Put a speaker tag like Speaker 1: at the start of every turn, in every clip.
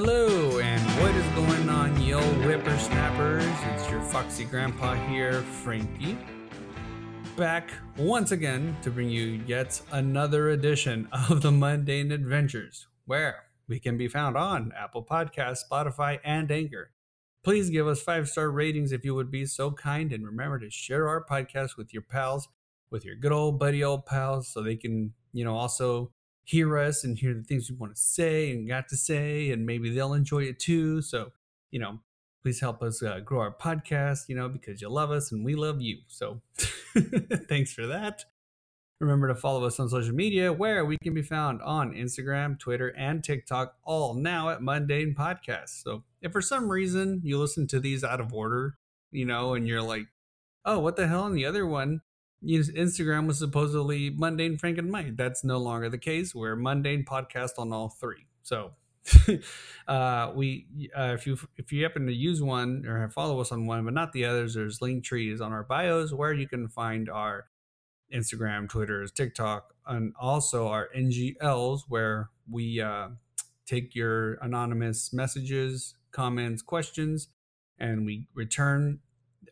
Speaker 1: Hello, and what is going on, yo whippersnappers? It's your foxy grandpa here, Frankie, back once again to bring you yet another edition of the Mundane Adventures, where we can be found on Apple Podcasts, Spotify, and Anchor. Please give us five star ratings if you would be so kind, and remember to share our podcast with your pals, with your good old buddy old pals, so they can, you know, also hear us and hear the things we want to say and got to say, and maybe they'll enjoy it too. So, you know, please help us uh, grow our podcast, you know, because you love us and we love you. So, thanks for that. Remember to follow us on social media where we can be found on Instagram, Twitter, and TikTok, all now at Mundane Podcast. So, if for some reason you listen to these out of order, you know, and you're like, oh, what the hell? And the other one, Instagram was supposedly Mundane Frank and Mike. That's no longer the case. We're Mundane Podcast on all three. So, uh, we uh, if you if you happen to use one or follow us on one, but not the others, there's link trees on our bios where you can find our Instagram, Twitter, TikTok, and also our NGLs where we uh, take your anonymous messages, comments, questions, and we return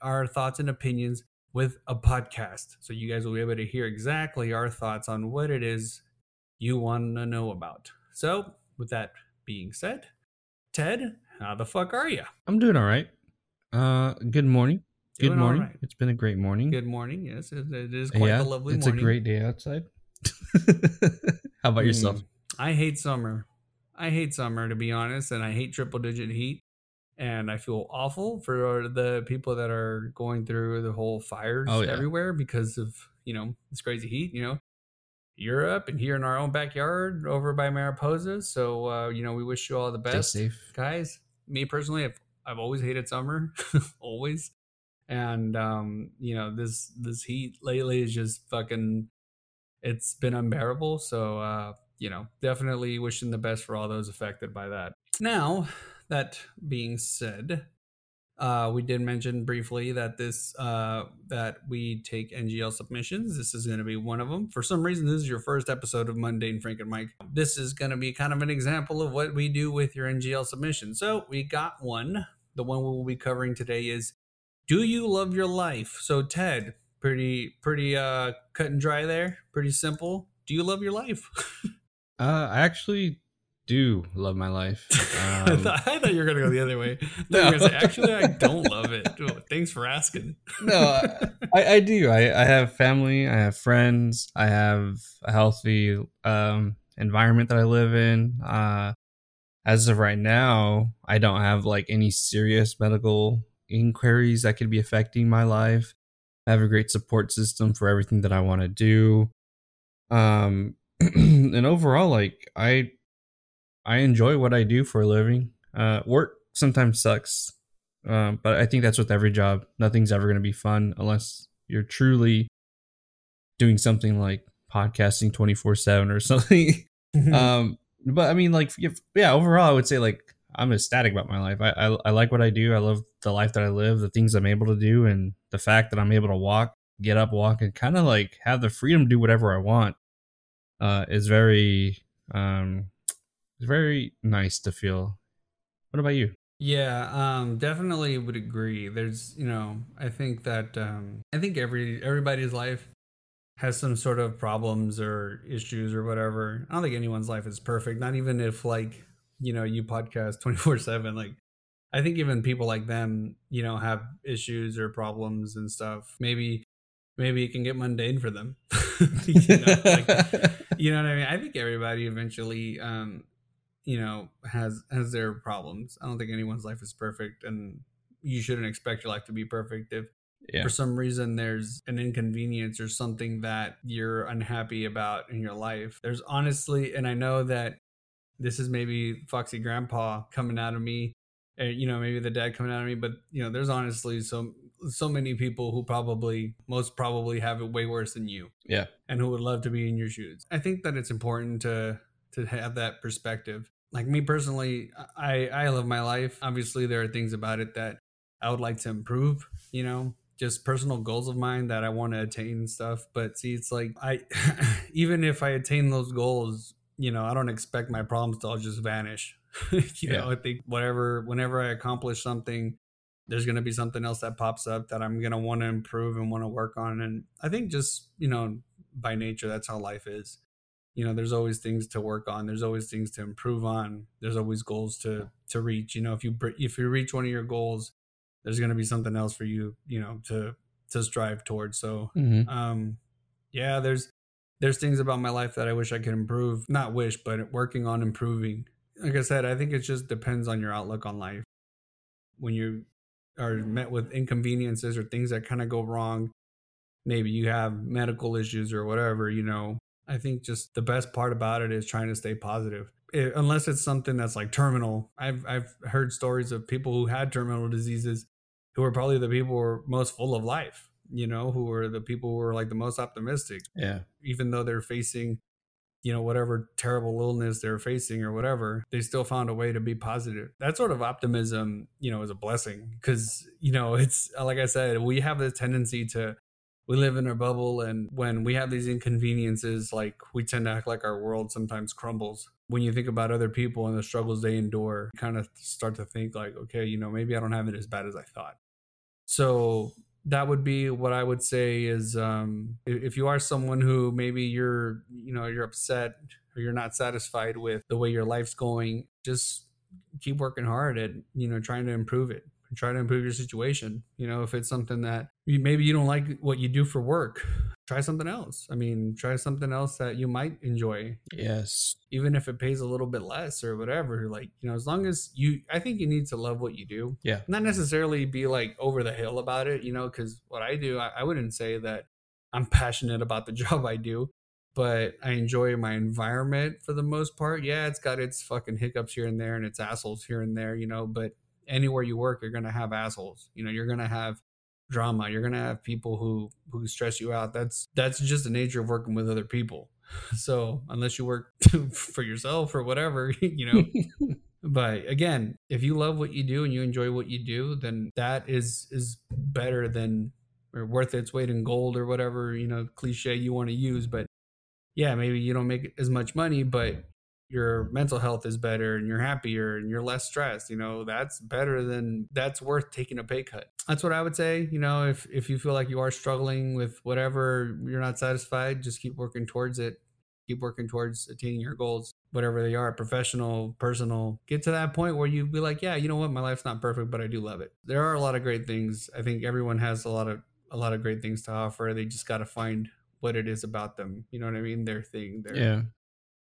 Speaker 1: our thoughts and opinions with a podcast. So you guys will be able to hear exactly our thoughts on what it is you want to know about. So, with that being said, Ted, how the fuck are you?
Speaker 2: I'm doing all right. Uh, good morning. Good morning. Right. It's been a great morning.
Speaker 1: Good morning. Yes, it, it is quite
Speaker 2: yeah,
Speaker 1: a lovely
Speaker 2: it's
Speaker 1: morning.
Speaker 2: It's a great day outside. how about yourself? Mm,
Speaker 1: I hate summer. I hate summer to be honest, and I hate triple digit heat and I feel awful for the people that are going through the whole fires oh, yeah. everywhere because of you know this crazy heat. You know, Europe and here in our own backyard over by Mariposa. So uh, you know, we wish you all the best,
Speaker 2: Stay safe,
Speaker 1: guys. Me personally, I've I've always hated summer, always, and um, you know this this heat lately is just fucking. It's been unbearable. So uh, you know, definitely wishing the best for all those affected by that. Now, that being said, uh, we did mention briefly that this uh, that we take NGL submissions. This is going to be one of them. For some reason, this is your first episode of Mundane Frank and Mike. This is going to be kind of an example of what we do with your NGL submission. So we got one. The one we will be covering today is "Do you love your life?" So Ted, pretty pretty uh, cut and dry there. Pretty simple. Do you love your life?
Speaker 2: uh, I actually do love my life.
Speaker 1: Um, I thought you were going to go the other way. No. Say, Actually, I don't love it. Thanks for asking.
Speaker 2: no, I, I do. I, I have family. I have friends. I have a healthy um, environment that I live in. Uh, as of right now, I don't have like any serious medical inquiries that could be affecting my life. I have a great support system for everything that I want to do. Um, and overall, like I I enjoy what I do for a living. Uh, work sometimes sucks, um, but I think that's with every job. Nothing's ever going to be fun unless you're truly doing something like podcasting 24 7 or something. Mm-hmm. um, but I mean, like, if, yeah, overall, I would say, like, I'm ecstatic about my life. I, I, I like what I do. I love the life that I live, the things I'm able to do, and the fact that I'm able to walk, get up, walk, and kind of like have the freedom to do whatever I want. Uh, is very um it's very nice to feel. What about you?
Speaker 1: Yeah, um, definitely would agree. There's, you know, I think that um, I think every everybody's life has some sort of problems or issues or whatever. I don't think anyone's life is perfect. Not even if like you know you podcast twenty four seven. Like I think even people like them, you know, have issues or problems and stuff. Maybe maybe it can get mundane for them. you, know, like, you know what I mean? I think everybody eventually um, you know has has their problems. I don't think anyone's life is perfect and you shouldn't expect your life to be perfect if yeah. for some reason there's an inconvenience or something that you're unhappy about in your life. There's honestly and i know that this is maybe foxy grandpa coming out of me uh, you know maybe the dad coming out of me but you know there's honestly so so many people who probably most probably have it way worse than you.
Speaker 2: Yeah.
Speaker 1: And who would love to be in your shoes. I think that it's important to to have that perspective like me personally, I I love my life. Obviously, there are things about it that I would like to improve. You know, just personal goals of mine that I want to attain and stuff. But see, it's like I even if I attain those goals, you know, I don't expect my problems to all just vanish. you
Speaker 2: Yeah.
Speaker 1: know, I think whatever, whenever I accomplish something, there's going to be something else that pops up that I'm going to want to improve and want to work on. And I think just, you know, by nature, that's how life is. You know, there's always things to work on. There's always things to improve on. There's always goals to to reach. You know, if you if you reach one of your goals, there's going to be something else for you, you know, to to strive towards. So,
Speaker 2: Mhm.
Speaker 1: um, yeah, there's there's things about my life that I wish I could improve. Not wish, but working on improving. Like I said, I think it just depends on your outlook on life. When you are met with inconveniences or things that kind of go wrong, maybe you have medical issues or whatever, you know, I think just the best part about it is trying to stay positive. It- unless it's something that's like terminal. I've I've heard stories of people who had terminal diseases who are probably the people who are most full of life, you know, who are the people who are like the most optimistic
Speaker 2: Yeah.
Speaker 1: even though they're facing you know whatever terrible illness they're facing or whatever they still found a way to be positive that sort of optimism you know is a blessing because you know it's like i said we have this tendency to we live in our bubble and when we have these inconveniences like we tend to act like our world sometimes crumbles when you think about other people and the struggles they endure you kind of start to think like okay you know maybe i don't have it as bad as i thought so that would be what I would say is um, if you are someone who maybe you're you know you're upset or you're not satisfied with the way your life's going, just keep working hard at you know trying to improve it. Try to improve your situation. You know, if it's something that you, maybe you don't like what you do for work, try something else. I mean, try something else that you might enjoy
Speaker 2: Yes.
Speaker 1: even if it pays a little bit less or whatever like you know as long as you i think you need to love what you do
Speaker 2: Yeah.
Speaker 1: not necessarily be like over the hill about it you know because what i do I, I wouldn't say that i'm passionate about the job i do but i enjoy my environment for the most part yeah it's got its fucking hiccups here and there and its assholes here and there you know but anywhere you work you're gonna have assholes. You know you're gonna have drama. You're gonna have people who who stress you out. That's that's just the nature of working with other people. So unless you work for yourself or whatever you know. But again if you love what you do and you enjoy what you do then that is is better than or worth its weight in gold or whatever you know cliche you want to use. But yeah maybe you don't make as much money but your mental health is better and you're happier and you're less stressed you know that's better than that's worth taking a pay cut. That's what i would say you know if if you feel like you are struggling with whatever you're not satisfied just keep working towards it. Keep working towards attaining your goals whatever they are professional personal. Get to that point where you be like yeah you know what? My life's not perfect but i do love it. There are a lot of great things. I think everyone has a lot of a lot of great things to offer. They just got to find what it is about them. You know what i mean? Their thing their
Speaker 2: Yeah.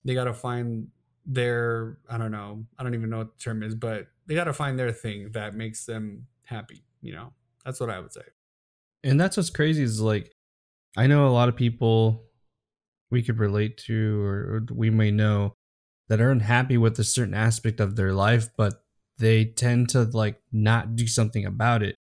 Speaker 1: They got to find their i don't know i don't even know what the term is but they got to find their thing that makes them happy you know that's what i would say
Speaker 2: And that's what's crazy is like, I know a lot of people we could relate to or, or we may know that are unhappy with a certain aspect of their life, but they tend to like not do something about it.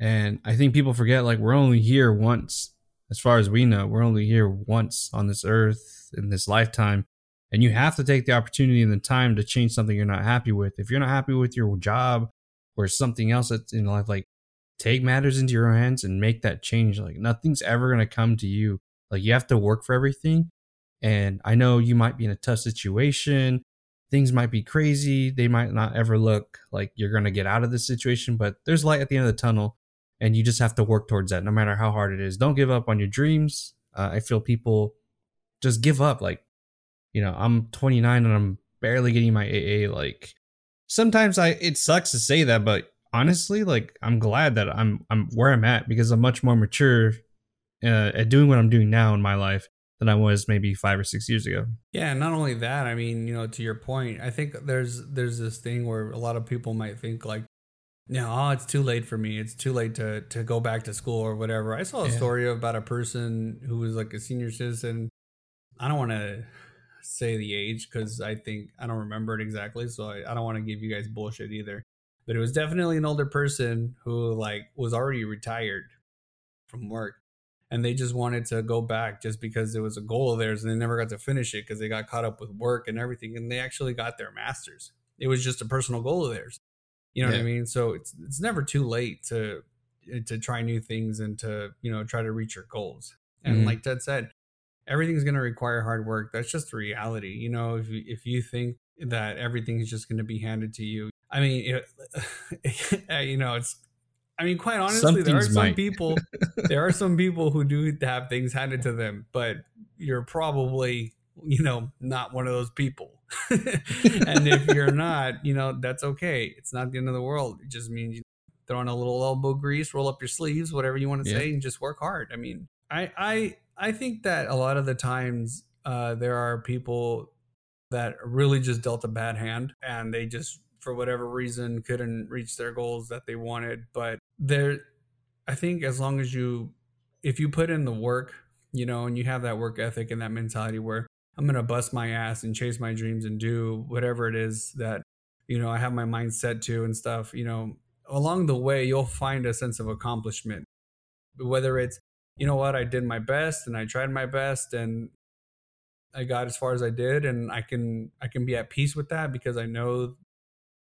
Speaker 2: And I think people forget like we're only here once, as far as we know, we're only here once on this earth in this lifetime. And you have to take the opportunity and the time to change something you're not happy with. If you're not happy with your job or something else that's in life, like take matters into your own hands and make that change. Like nothing's ever gonna come to you. Like you have to work for everything. And I know you might be in a tough situation. Things might be crazy. They might not ever look like you're gonna get out of this situation, but there's light at the end of the tunnel, and you just have to work towards that, no matter how hard it is. Don't give up on your dreams. Uh, I feel people just give up. Like, you know, I'm 29 and I'm barely getting my AA. Like, sometimes I it sucks to say that, but honestly, like I'm glad that I'm I'm where I'm at because I'm much more mature uh, at doing what I'm doing now in my life than I was maybe five or six years ago.
Speaker 1: Yeah, and not only that, I mean, you know, to your point, I think there's there's this thing where a lot of people might think like, no, oh, it's too late for me. It's too late to to go back to school or whatever. I saw a
Speaker 2: Yeah.
Speaker 1: story about a person who was like a senior citizen. I don't want to say the age because I think I don't remember it exactly, so I, I don't want to give you guys bullshit either. But it was definitely an older person who like was already retired from work and they just wanted to go back just because it was a goal of theirs and they never got to finish it because they got caught up with work and everything and they actually got their masters. It was just a personal goal of theirs. You know what i mean? So it's it's never too late to to try new things and to you know try to reach your goals. And
Speaker 2: Mhm.
Speaker 1: like ted said everything's going to require hard work that's just the reality you know if you, if you think that everything is just going to be handed to you. I mean, it, eh, you know, it's. I mean, quite honestly, there are some might. people. there are some people who do have things handed to them, but you're probably, you know, not one of those people. and if you're not, you know, that's okay. It's not the end of the world. It just means you throw on a little elbow grease, roll up your sleeves, whatever you want to yeah. say, and just work hard. I mean, I I I think that a lot of the times uh, there are people that really just dealt a bad hand and they just for whatever reason couldn't reach their goals that they wanted. But there i think as long as you if you put in the work you know and you have that work ethic and that mentality where i'm gonna bust my ass and chase my dreams and do whatever it is that you know i have my mind set to and stuff you know along the way you'll find a sense of accomplishment. Whether it's you know what i did my best and i tried my best and I got as far as I did and I can I can be at peace with that because I know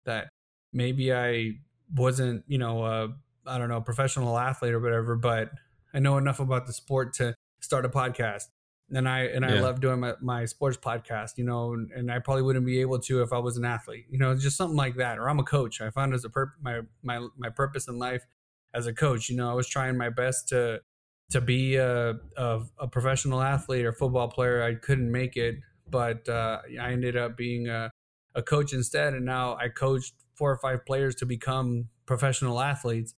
Speaker 1: that maybe I wasn't, you know, uh, I don't know, professional athlete or whatever, but I know enough about the sport to start a podcast. And I and I love doing my, my sports podcast, you know, and, and, I probably wouldn't be able to if I was an athlete, you know, just something like that. Or I'm a coach. I found as a pur- my my my purpose in life as a coach. You know, I was trying my best to to be a, a, a, professional athlete or football player. I couldn't make it, but uh, I ended up being a, a coach instead. And now I coached four or five players to become professional athletes.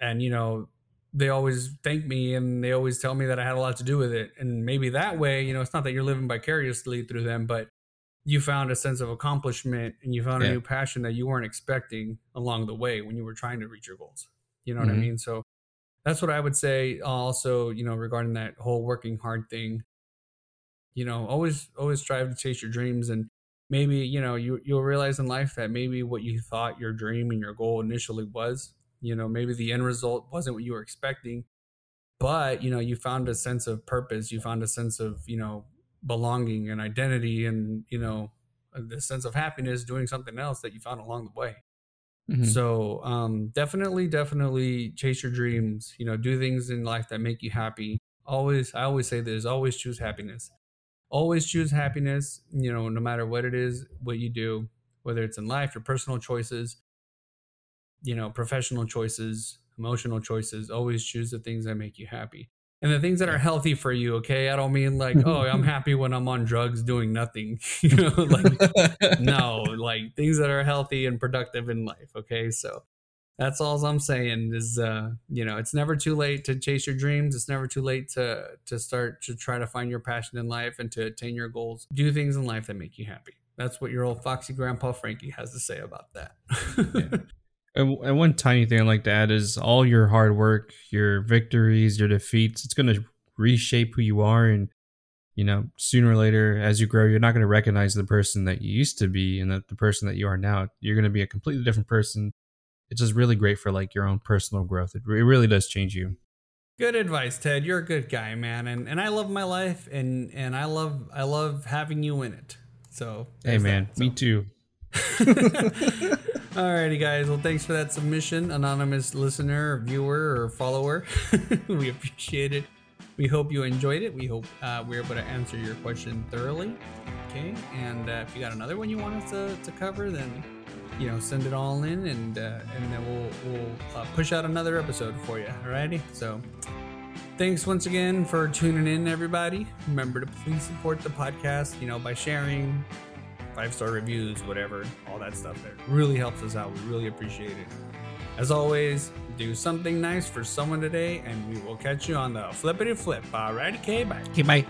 Speaker 1: And, you know, they always thank me and they always tell me that I had a lot to do with it. And maybe that way, you know, it's not that you're living vicariously through them, but you found a sense of accomplishment and you found yeah. a new passion that you weren't expecting along the way when you were trying to reach your goals. You know mm-hmm. what I mm-hmm. mean? So that's what I would say. Uh, also, you know, regarding that whole working hard thing, you know, always always strive to chase your dreams, and maybe you know you you'll realize in life that maybe what you thought your dream and your goal initially was, you know, maybe the end result wasn't what you were expecting, but you know, you found a sense of purpose, you found a sense of you know belonging and identity, and you know, the sense of happiness doing something else that you found along the way. Mm-hmm. So um, definitely, definitely chase your dreams. You know, do things in life that make you happy. Always, I always say this: always choose happiness. Always choose happiness. You know, no matter what it is, what you do, whether it's in life, your personal choices, you know, professional choices, emotional choices. Always choose the things that make you happy and the things that are healthy for you okay? I don't mean like oh i'm happy when i'm on drugs doing nothing. You know like no like things that are healthy and productive in life okay? So that's all i'm saying is uh you know it's never too late to chase your dreams. It's never too late to to start to try to find your passion in life and to attain your goals. Do things in life that make you happy. That's what your old foxy grandpa frankie has to say about that.
Speaker 2: Yeah. Uh, and, and uh, one tiny thing I'd like to add is all your hard work, your victories, your defeats, it's going to reshape who you are. And, you know, sooner or later, as you grow, you're not going to recognize the person that you used to be and the, the person that you are now. You're going to be a completely different person. It's just really great for like your own personal growth. It, it really does change you.
Speaker 1: Good advice, Ted. You're a good guy, man. And and I love my life and and I love I love having you in it. So
Speaker 2: Hey man, so. me too.
Speaker 1: Alrighty, guys. Well, thanks for that submission, anonymous listener, viewer, or follower. we appreciate it. We hope you enjoyed it. We hope uh, we're able to answer your question thoroughly. Okay, and uh, if you got another one you want us to, to cover, then you know send it all in, and uh, and then we'll we'll uh, push out another episode for you. Alrighty. So thanks once again for tuning in, everybody. Remember to please support the podcast. You know by sharing, five star reviews, whatever, all that stuff there. Really helps us out. We really appreciate it. As always, do something nice for someone today, and we will catch you on the flippity flip. Alright, okay, bye.
Speaker 2: Okay, bye.